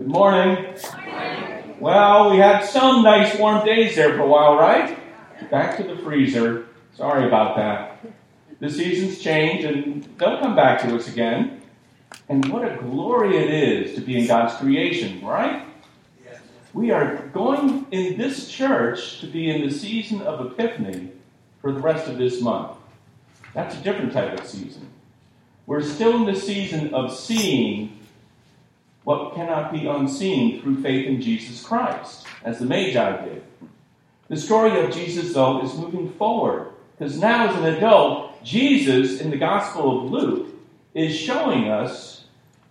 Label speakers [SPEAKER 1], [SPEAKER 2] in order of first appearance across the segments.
[SPEAKER 1] Good morning. Well, we had some nice warm days there for a while, right? Back to the freezer. Sorry about that. The seasons change and they'll come back to us again. And what a glory it is to be in God's creation, right? We are going in this church to be in the season of Epiphany for the rest of this month. That's a different type of season. We're still in the season of seeing what cannot be unseen through faith in Jesus Christ, as the Magi did. The story of Jesus, though, is moving forward, because now as an adult, Jesus, in the Gospel of Luke, is showing us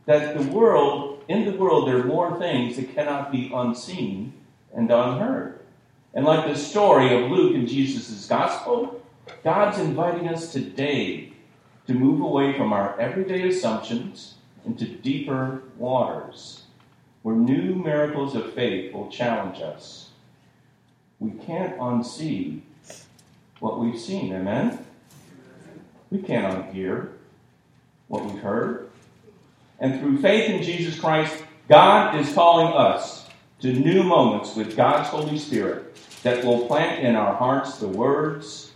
[SPEAKER 1] that the world, in the world, there are more things that cannot be unseen and unheard. And like the story of Luke in Jesus' Gospel, God's inviting us today to move away from our everyday assumptions into deeper waters where new miracles of faith will challenge us. We can't unsee what we've seen, amen? We can't unhear what we've heard. And through faith in Jesus Christ, God is calling us to new moments with God's Holy Spirit that will plant in our hearts the words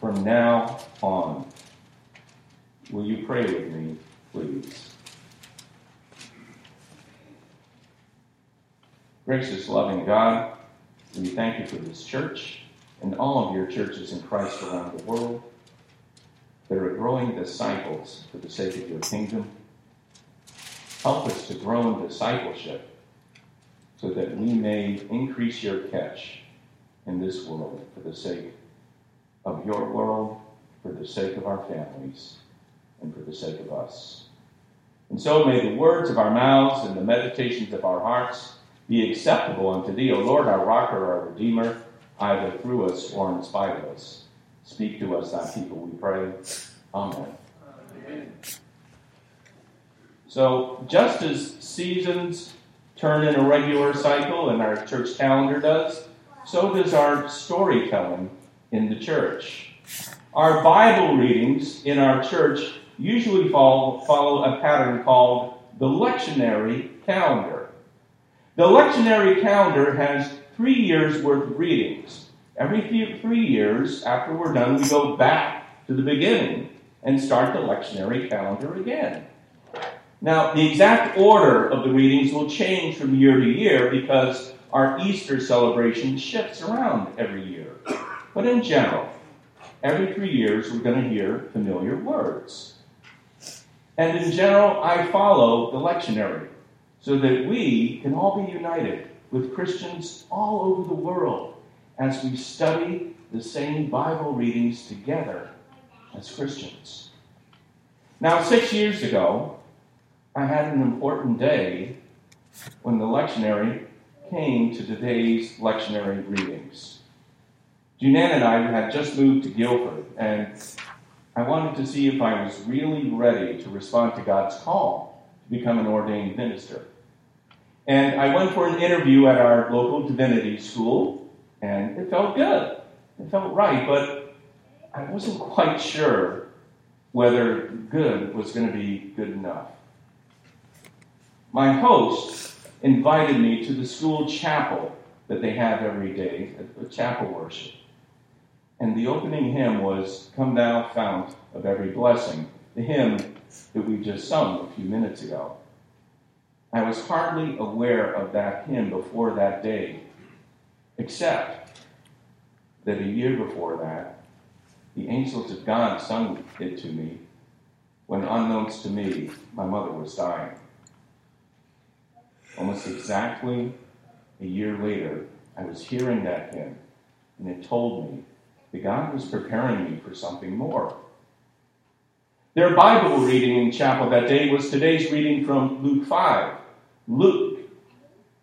[SPEAKER 1] from now on. Will you pray with me, please? Gracious, loving God, we thank you for this church and all of your churches in Christ around the world that are growing disciples for the sake of your kingdom. Help us to grow in discipleship so that we may increase your catch in this world for the sake of your world, for the sake of our families, and for the sake of us. And so may the words of our mouths and the meditations of our hearts be acceptable unto thee, O Lord, our rock or our redeemer, either through us or in spite of us. Speak to us, thy people, we pray. Amen. Amen. So, just as seasons turn in a regular cycle and our church calendar does, so does our storytelling in the church. Our Bible readings in our church usually follow, follow a pattern called the lectionary calendar. The lectionary calendar has three years worth of readings. Every few, three years, after we're done, we go back to the beginning and start the lectionary calendar again. Now, the exact order of the readings will change from year to year because our Easter celebration shifts around every year. But in general, every three years we're going to hear familiar words. And in general, I follow the lectionary so that we can all be united with Christians all over the world as we study the same Bible readings together as Christians. Now, six years ago, I had an important day when the lectionary came to today's lectionary readings. Junan and I had just moved to Guilford, and I wanted to see if I was really ready to respond to God's call to become an ordained minister. And I went for an interview at our local divinity school, and it felt good. It felt right, but I wasn't quite sure whether good was going to be good enough. My host invited me to the school chapel that they have every day, a chapel worship. And the opening hymn was Come Thou Fount of Every Blessing, the hymn that we just sung a few minutes ago. I was hardly aware of that hymn before that day, except that a year before that, the angels of God sung it to me when, unknowns to me, my mother was dying. Almost exactly a year later, I was hearing that hymn, and it told me that God was preparing me for something more. Their Bible reading in chapel that day was today's reading from Luke 5. Luke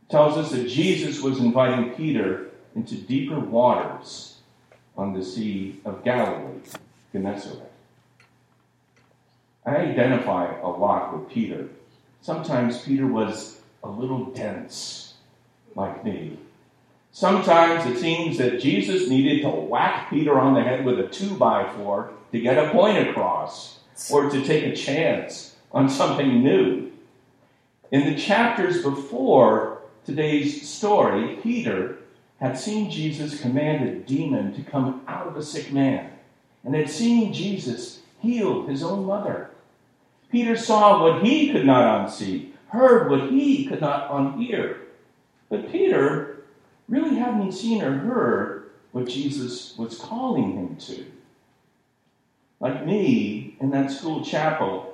[SPEAKER 1] tells us that Jesus was inviting Peter into deeper waters on the Sea of Galilee, Gennesaret. I identify a lot with Peter. Sometimes Peter was a little dense, like me. Sometimes it seems that Jesus needed to whack Peter on the head with a two by four to get a point across or to take a chance on something new. In the chapters before today's story, Peter had seen Jesus command a demon to come out of a sick man and had seen Jesus heal his own mother. Peter saw what he could not unsee, heard what he could not unhear. But Peter really hadn't seen or heard what Jesus was calling him to. Like me in that school chapel,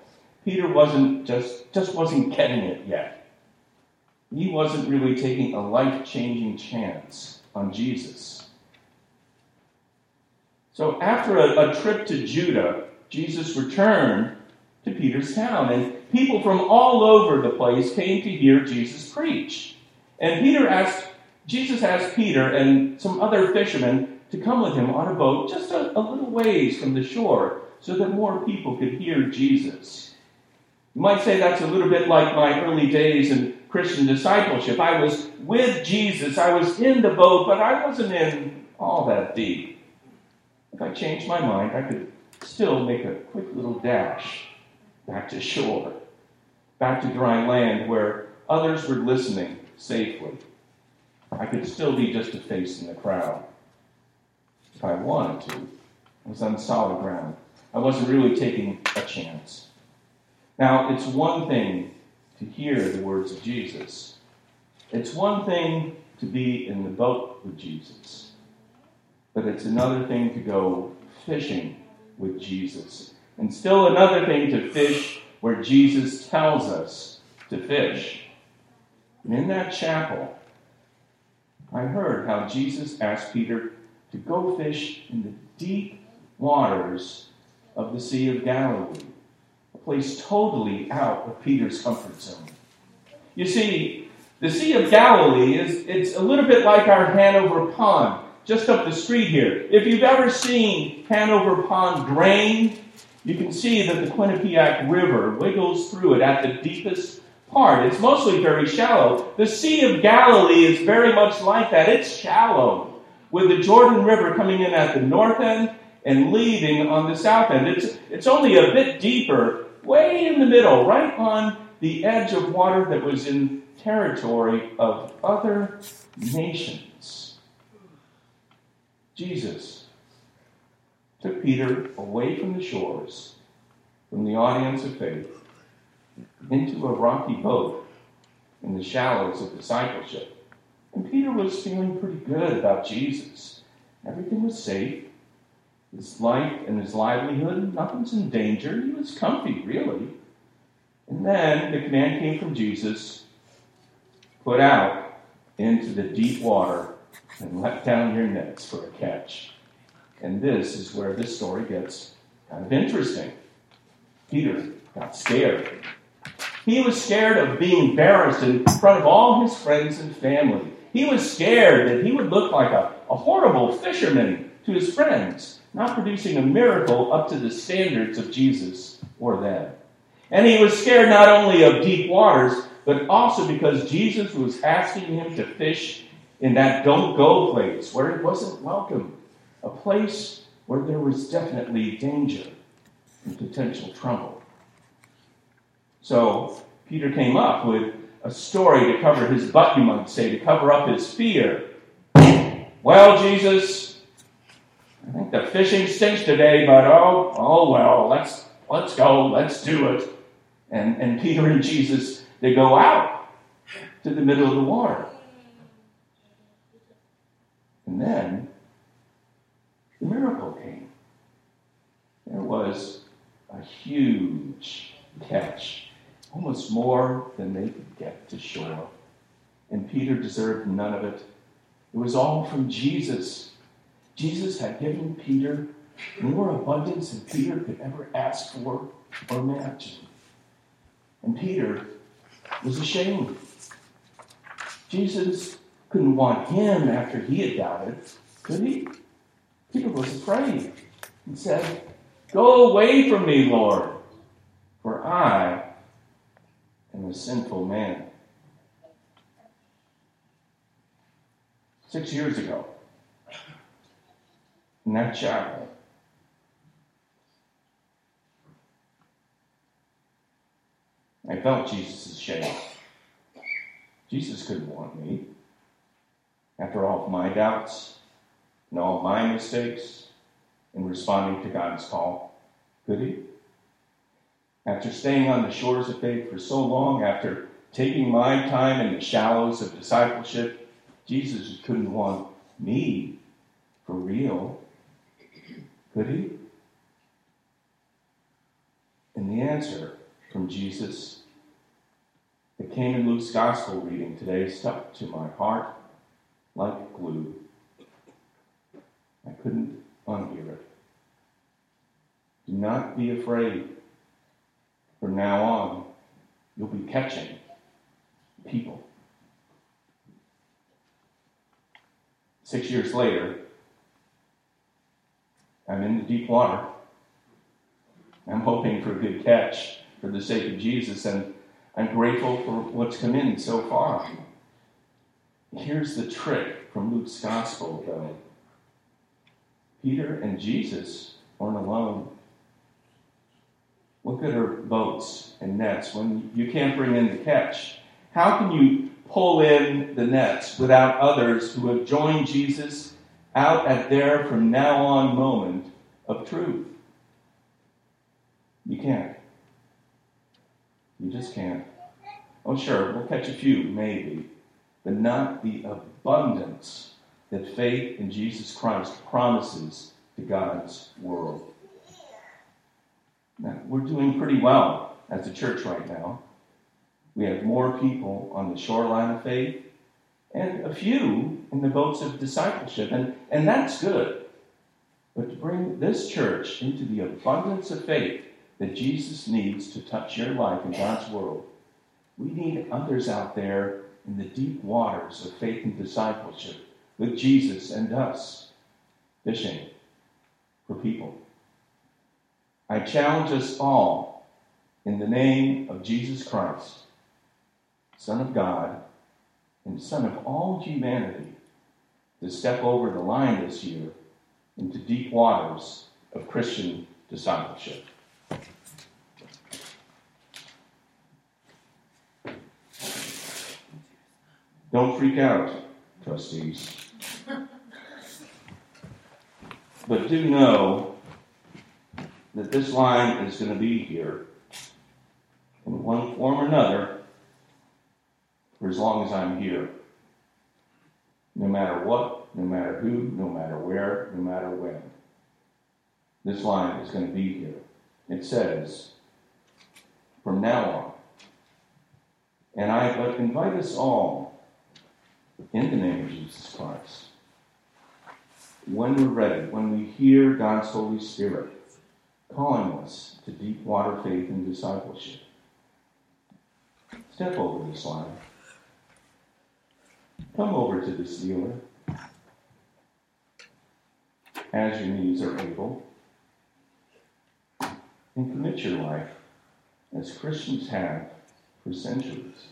[SPEAKER 1] Peter wasn't just, just wasn't getting it yet. He wasn't really taking a life changing chance on Jesus. So after a, a trip to Judah, Jesus returned to Peter's town, and people from all over the place came to hear Jesus preach. And Peter asked, Jesus asked Peter and some other fishermen to come with him on a boat just a, a little ways from the shore so that more people could hear Jesus. You might say that's a little bit like my early days in Christian discipleship. I was with Jesus, I was in the boat, but I wasn't in all that deep. If I changed my mind, I could still make a quick little dash back to shore, back to dry land where others were listening safely. I could still be just a face in the crowd. If I wanted to, I was on solid ground. I wasn't really taking a chance. Now, it's one thing to hear the words of Jesus, it's one thing to be in the boat with Jesus, but it's another thing to go fishing with Jesus. And still another thing to fish where Jesus tells us to fish. And in that chapel, I heard how Jesus asked Peter to go fish in the deep waters of the Sea of Galilee, place totally out of Peter's comfort zone. You see, the Sea of Galilee is it's a little bit like our Hanover Pond, just up the street here. If you've ever seen Hanover Pond drain, you can see that the Quinnipiac River wiggles through it at the deepest part. It's mostly very shallow. The Sea of Galilee is very much like that. It's shallow, with the Jordan River coming in at the north end and leaving on the south end. It's, it's only a bit deeper, way in the middle, right on the edge of water that was in territory of other nations. Jesus took Peter away from the shores, from the audience of faith, into a rocky boat in the shallows of discipleship. And Peter was feeling pretty good about Jesus. Everything was safe. His life and his livelihood, nothing's in danger. He was comfy, really. And then the command came from Jesus put out into the deep water and let down your nets for a catch. And this is where this story gets kind of interesting. Peter got scared. He was scared of being embarrassed in front of all his friends and family. He was scared that he would look like a, a horrible fisherman to his friends, not producing a miracle up to the standards of Jesus or them. And he was scared not only of deep waters, but also because Jesus was asking him to fish in that don't go place where it wasn't welcome, a place where there was definitely danger and potential trouble. So Peter came up with a story to cover his butt, you might say, to cover up his fear. Well, Jesus, I think the fishing stinks today, but oh, oh well, let's let's go, let's do it. And and Peter and Jesus, they go out to the middle of the water. And then the miracle came. There was a huge catch almost more than they could get to shore. And Peter deserved none of it. It was all from Jesus. Jesus had given Peter more abundance than Peter could ever ask for or imagine. And Peter was ashamed. Jesus couldn't want him after he had doubted, could he? Peter was afraid and said, Go away from me, Lord, for I am a sinful man. Six years ago, chapel, I felt Jesus' shame. Jesus couldn't want me. After all of my doubts and all my mistakes in responding to God's call, could he? After staying on the shores of faith for so long, after taking my time in the shallows of discipleship, Jesus couldn't want me for real. Could he? And the answer from Jesus that came in Luke's gospel reading today stuck to my heart like glue. I couldn't unhear it. Do not be afraid. From now on, you'll be catching people. Six years later, I'm in the deep water. I'm hoping for a good catch for the sake of Jesus, and I'm grateful for what's come in so far. Here's the trick from Luke's gospel, though Peter and Jesus weren't alone. Look at our boats and nets when you can't bring in the catch. How can you pull in the nets without others who have joined Jesus out at their from now on moment of truth? You can't. You just can't. Oh, sure, we'll catch a few, maybe, but not the abundance that faith in Jesus Christ promises to God's world. Now, we're doing pretty well as a church right now. We have more people on the shoreline of faith and a few in the boats of discipleship, and, and that's good. But to bring this church into the abundance of faith that Jesus needs to touch your life in God's world, we need others out there in the deep waters of faith and discipleship with Jesus and us, fishing for people. I challenge us all in the name of Jesus Christ Son of God, and Son of all humanity, to step over the line this year into deep waters of Christian discipleship. Don't freak out, trustees. But do know that this line is going to be here in one form or another for as long as I'm here. No matter what, no matter who, no matter where, no matter when. This line is going to be here. It says, from now on. And I invite us all, in the name of Jesus Christ, when we're ready, when we hear God's Holy Spirit calling us to deep water faith and discipleship, step over this line. Come over to this dealer as your knees are able and commit your life as Christians have for centuries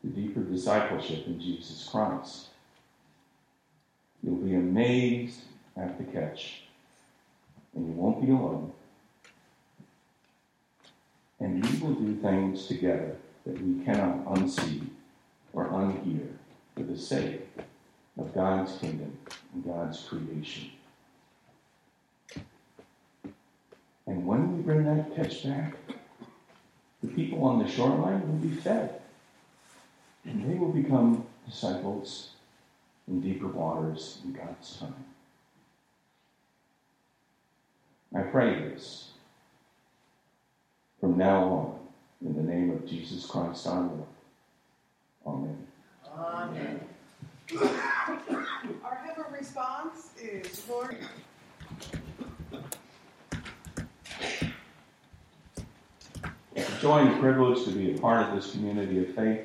[SPEAKER 1] to deeper discipleship in Jesus Christ. You'll be amazed at the catch, and you won't be alone. And we will do things together that we cannot unsee or unhear for the sake of God's kingdom and God's creation. And when we bring that catch back, the people on the shoreline will be fed. And they will become disciples in deeper waters in God's time. I pray this from now on in the name of Jesus Christ our Lord. Amen.
[SPEAKER 2] Amen.
[SPEAKER 3] Our heaven response is Lord.
[SPEAKER 1] It's a joy and privilege to be a part of this community of faith.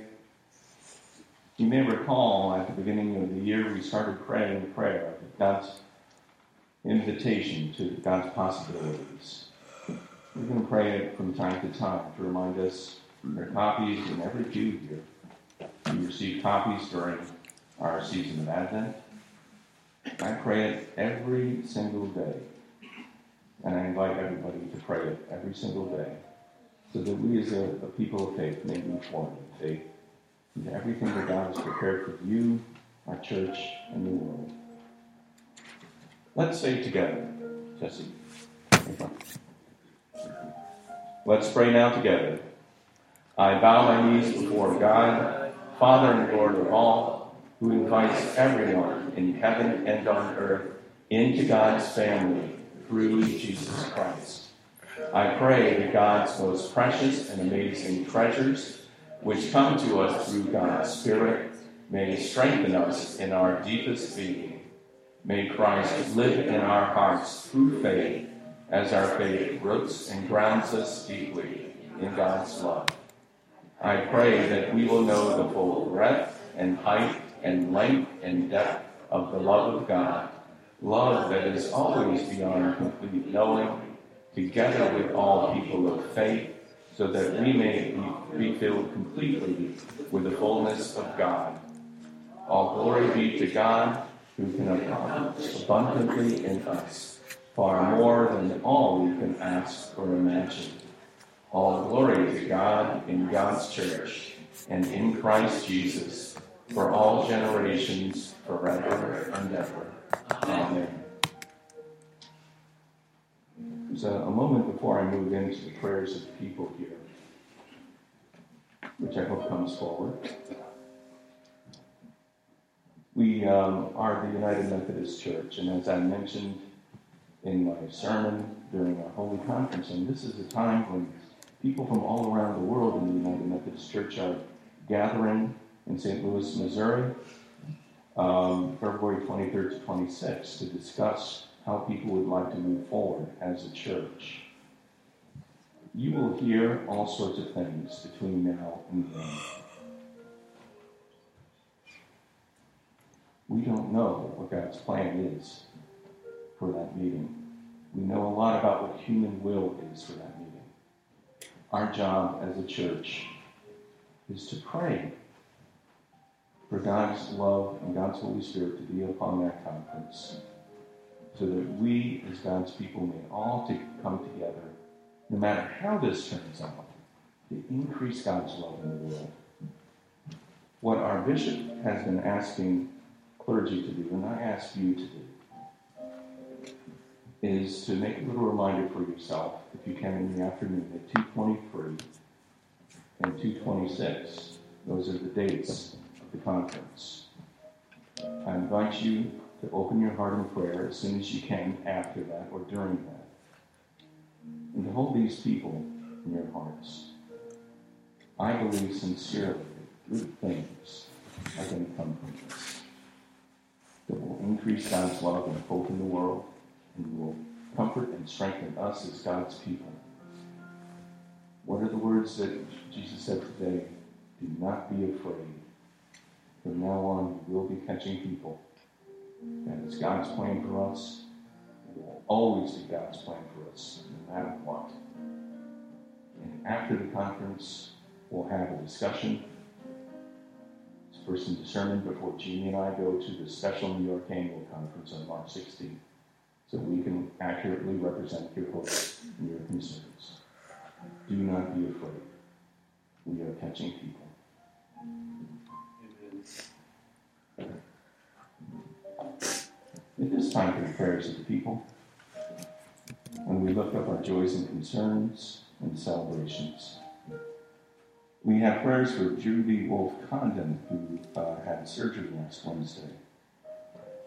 [SPEAKER 1] You may recall at the beginning of the year we started praying the prayer God's invitation to God's possibilities. We're going to pray it from time to time to remind us there are copies in every pew here. We receive copies during our season of Advent. I pray it every single day. And I invite everybody to pray it every single day so that we as a, a people of faith may be forward in faith into everything that God has prepared for you, our church, and the world. Let's say together, Jesse. Let's pray now together. I bow my knees before God, Father and Lord of all, who invites everyone in heaven and on earth into God's family through Jesus Christ. I pray that God's most precious and amazing treasures, which come to us through God's Spirit, may strengthen us in our deepest being. May Christ live in our hearts through faith, as our faith roots and grounds us deeply in God's love. I pray that we will know the full breadth and height and length and depth of the love of God, love that is always beyond complete knowing together with all people of faith, so that we may be filled completely with the fullness of God. All glory be to God, who can accomplish abundantly in us, far more than all we can ask or imagine. All glory to God in God's church and in Christ Jesus for all generations, forever and ever. Amen. There's a, a moment before I move into the prayers of the people here, which I hope comes forward. We um, are the United Methodist Church, and as I mentioned in my sermon during our Holy Conference, and this is a time when people from all around the world in the United Methodist Church are gathering in St. Louis, Missouri, um, February 23rd to 26th, to discuss how people would like to move forward as a church. You will hear all sorts of things between now and then. We don't know what God's plan is for that meeting. We know a lot about what human will is for that. Our job as a church is to pray for God's love and God's Holy Spirit to be upon that conference so that we, as God's people, may all to come together, no matter how this turns out, to increase God's love in the world. What our bishop has been asking clergy to do, and I ask you to do, is to make a little reminder for yourself, if you can in the afternoon, at 223 and 226. Those are the dates of the conference. I invite you to open your heart in prayer as soon as you can after that or during that. And to hold these people in your hearts. I believe sincerely that good things are going to come from this. That will increase God's love and hope in the world and will comfort and strengthen us as God's people. What are the words that Jesus said today? Do not be afraid. From now on, you will be catching people and it's God's plan for us. It will always be God's plan for us, no matter what. And after the conference, we'll have a discussion. It's first some discernment before Jeannie and I go to the special New York annual conference on March 16th, so we can accurately represent your hopes and your concerns. Do not be afraid. We are catching people. It is time for the prayers of the people. When we lift up our joys and concerns and celebrations. We have prayers for Judy Wolf Condon, who uh, had surgery last Wednesday.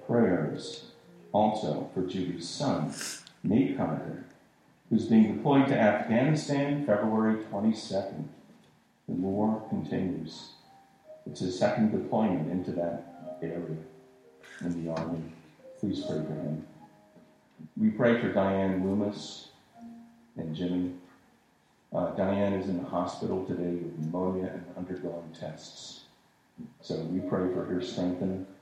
[SPEAKER 1] Prayers also for Judy's son, Nate Condon, who's being deployed to Afghanistan February 22nd. The war continues. It's his second deployment into that area in the Army. Please pray for him. We pray for Diane Loomis and Jimmy. Uh, Diane is in the hospital today with pneumonia and undergoing tests. So we pray for her strength and her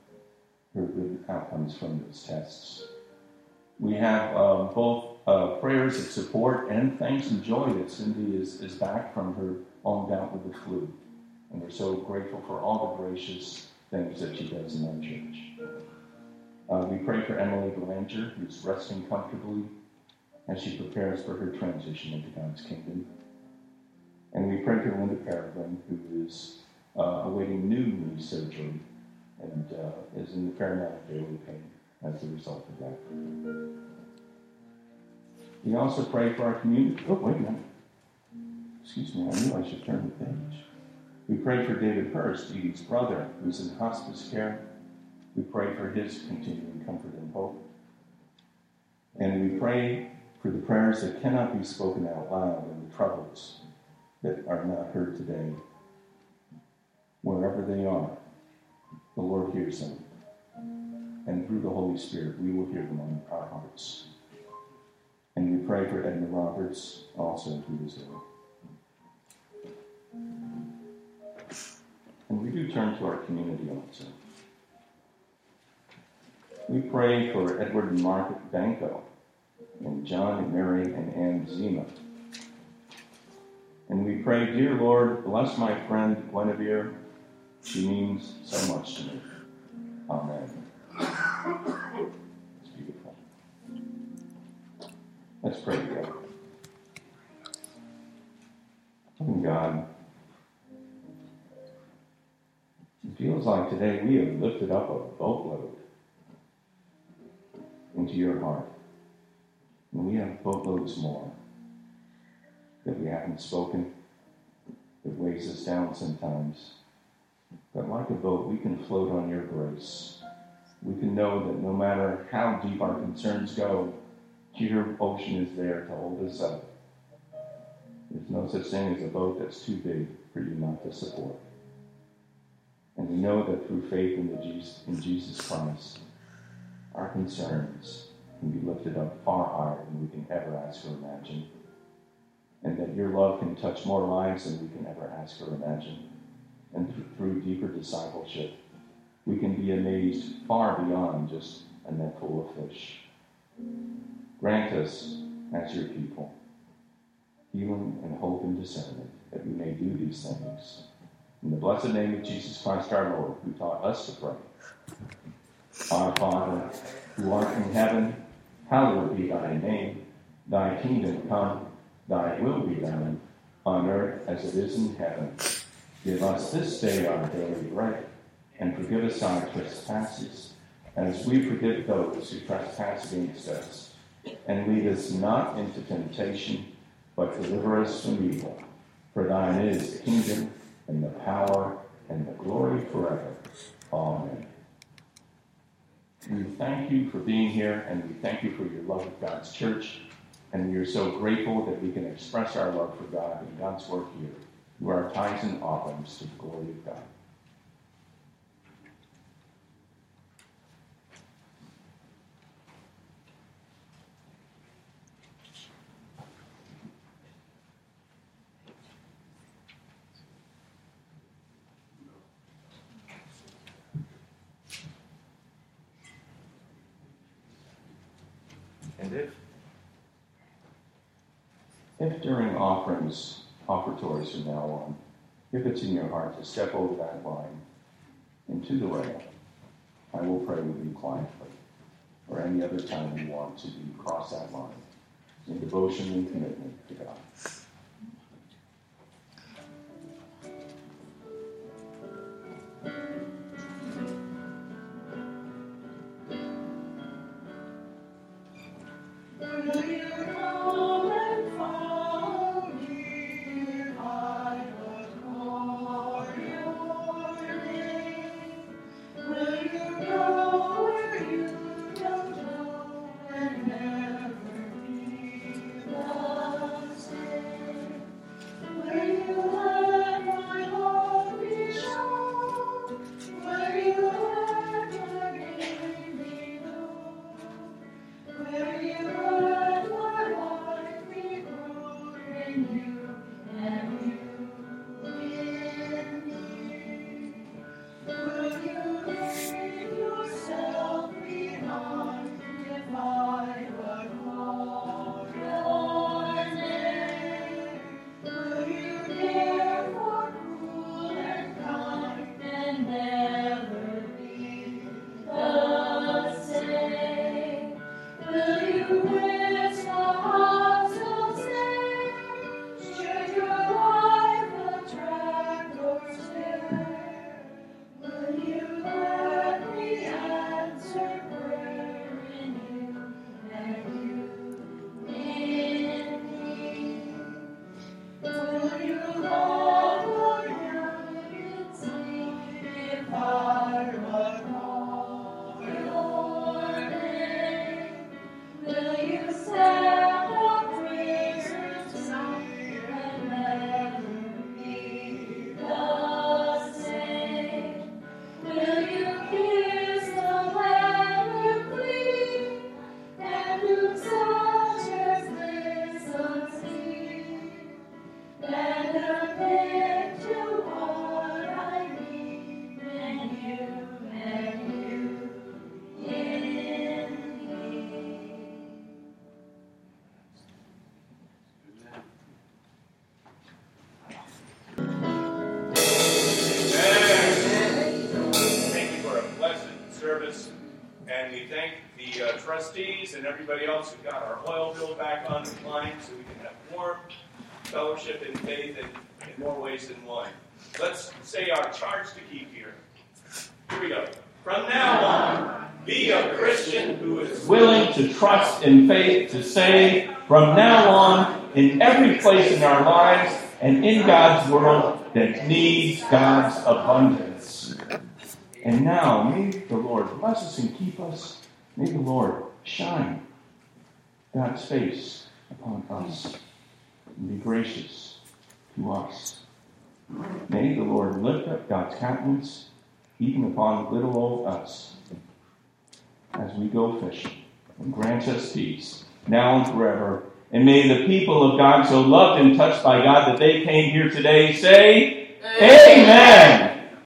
[SPEAKER 1] good outcomes from those tests. We have uh, both uh, prayers of support and thanks and joy that Cindy is, is back from her long bout with the flu. And we're so grateful for all the gracious things that she does in our church. Uh, we pray for Emily Belanger, who's resting comfortably as she prepares for her transition into God's kingdom. And we pray for Linda Peregrine, who is uh, awaiting new knee surgery and uh, is in a fair amount of daily pain as a result of that. We also pray for our community. Oh, wait a minute. Excuse me, I knew I should turn the page. We pray for David Hurst, Edie's brother, who's in hospice care. We pray for his continuing comfort and hope. And we pray for the prayers that cannot be spoken out loud and the troubles that are not heard today. Wherever they are, the Lord hears them. And through the Holy Spirit, we will hear them on our hearts. And we pray for Edna Roberts, also who is ill. And we do turn to our community also. We pray for Edward and Margaret Banco, and John and Mary and Ann Zima. And we pray, Dear Lord, bless my friend Guinevere. She means so much to me. Amen. It's beautiful. Let's pray together. God, it feels like today we have lifted up a boatload into your heart. And we have boatloads more that we haven't spoken, that weighs us down sometimes. But like a boat, we can float on your grace. We can know that no matter how deep our concerns go, your ocean is there to hold us up. There's no such thing as a boat that's too big for you not to support. And we know that through faith in, Jesus, in Jesus Christ, our concerns can be lifted up far higher than we can ever ask or imagine. And that your love can touch more lives than we can ever ask or imagine. And through deeper discipleship, we can be amazed far beyond just a net full of fish. Grant us, as your people, healing and hope and discernment that we may do these things. In the blessed name of Jesus Christ our Lord, who taught us to pray. Our Father, who art in heaven, hallowed be thy name. Thy kingdom come, thy will be done, on earth as it is in heaven. Give us this day our daily bread, and forgive us our trespasses, as we forgive those who trespass against us. And lead us not into temptation, but deliver us from evil. For thine is the kingdom, and the power, and the glory forever. Amen. We thank you for being here, and we thank you for your love of God's church. And we are so grateful that we can express our love for God and God's work here through are tithes and offerings to the glory of God. And if if during offerings, offertories from now on, if it's in your heart to step over that line into the rail, I will pray with you quietly, or any other time you want to cross that line in devotion and commitment to God. Have warm fellowship in faith in, in more ways than one. Let's say our charge to keep here. Here we go. From now on, be a Christian who is willing to trust in faith to say, from now on, in every place in our lives and in God's world that needs God's abundance. And now, may the Lord bless us and keep us. May the Lord shine God's face upon us and be gracious to us. May the Lord lift up God's countenance even upon little old us as we go fishing and grant us peace now and forever. And may the people of God, so loved and touched by God that they came here today, say, Amen. Amen.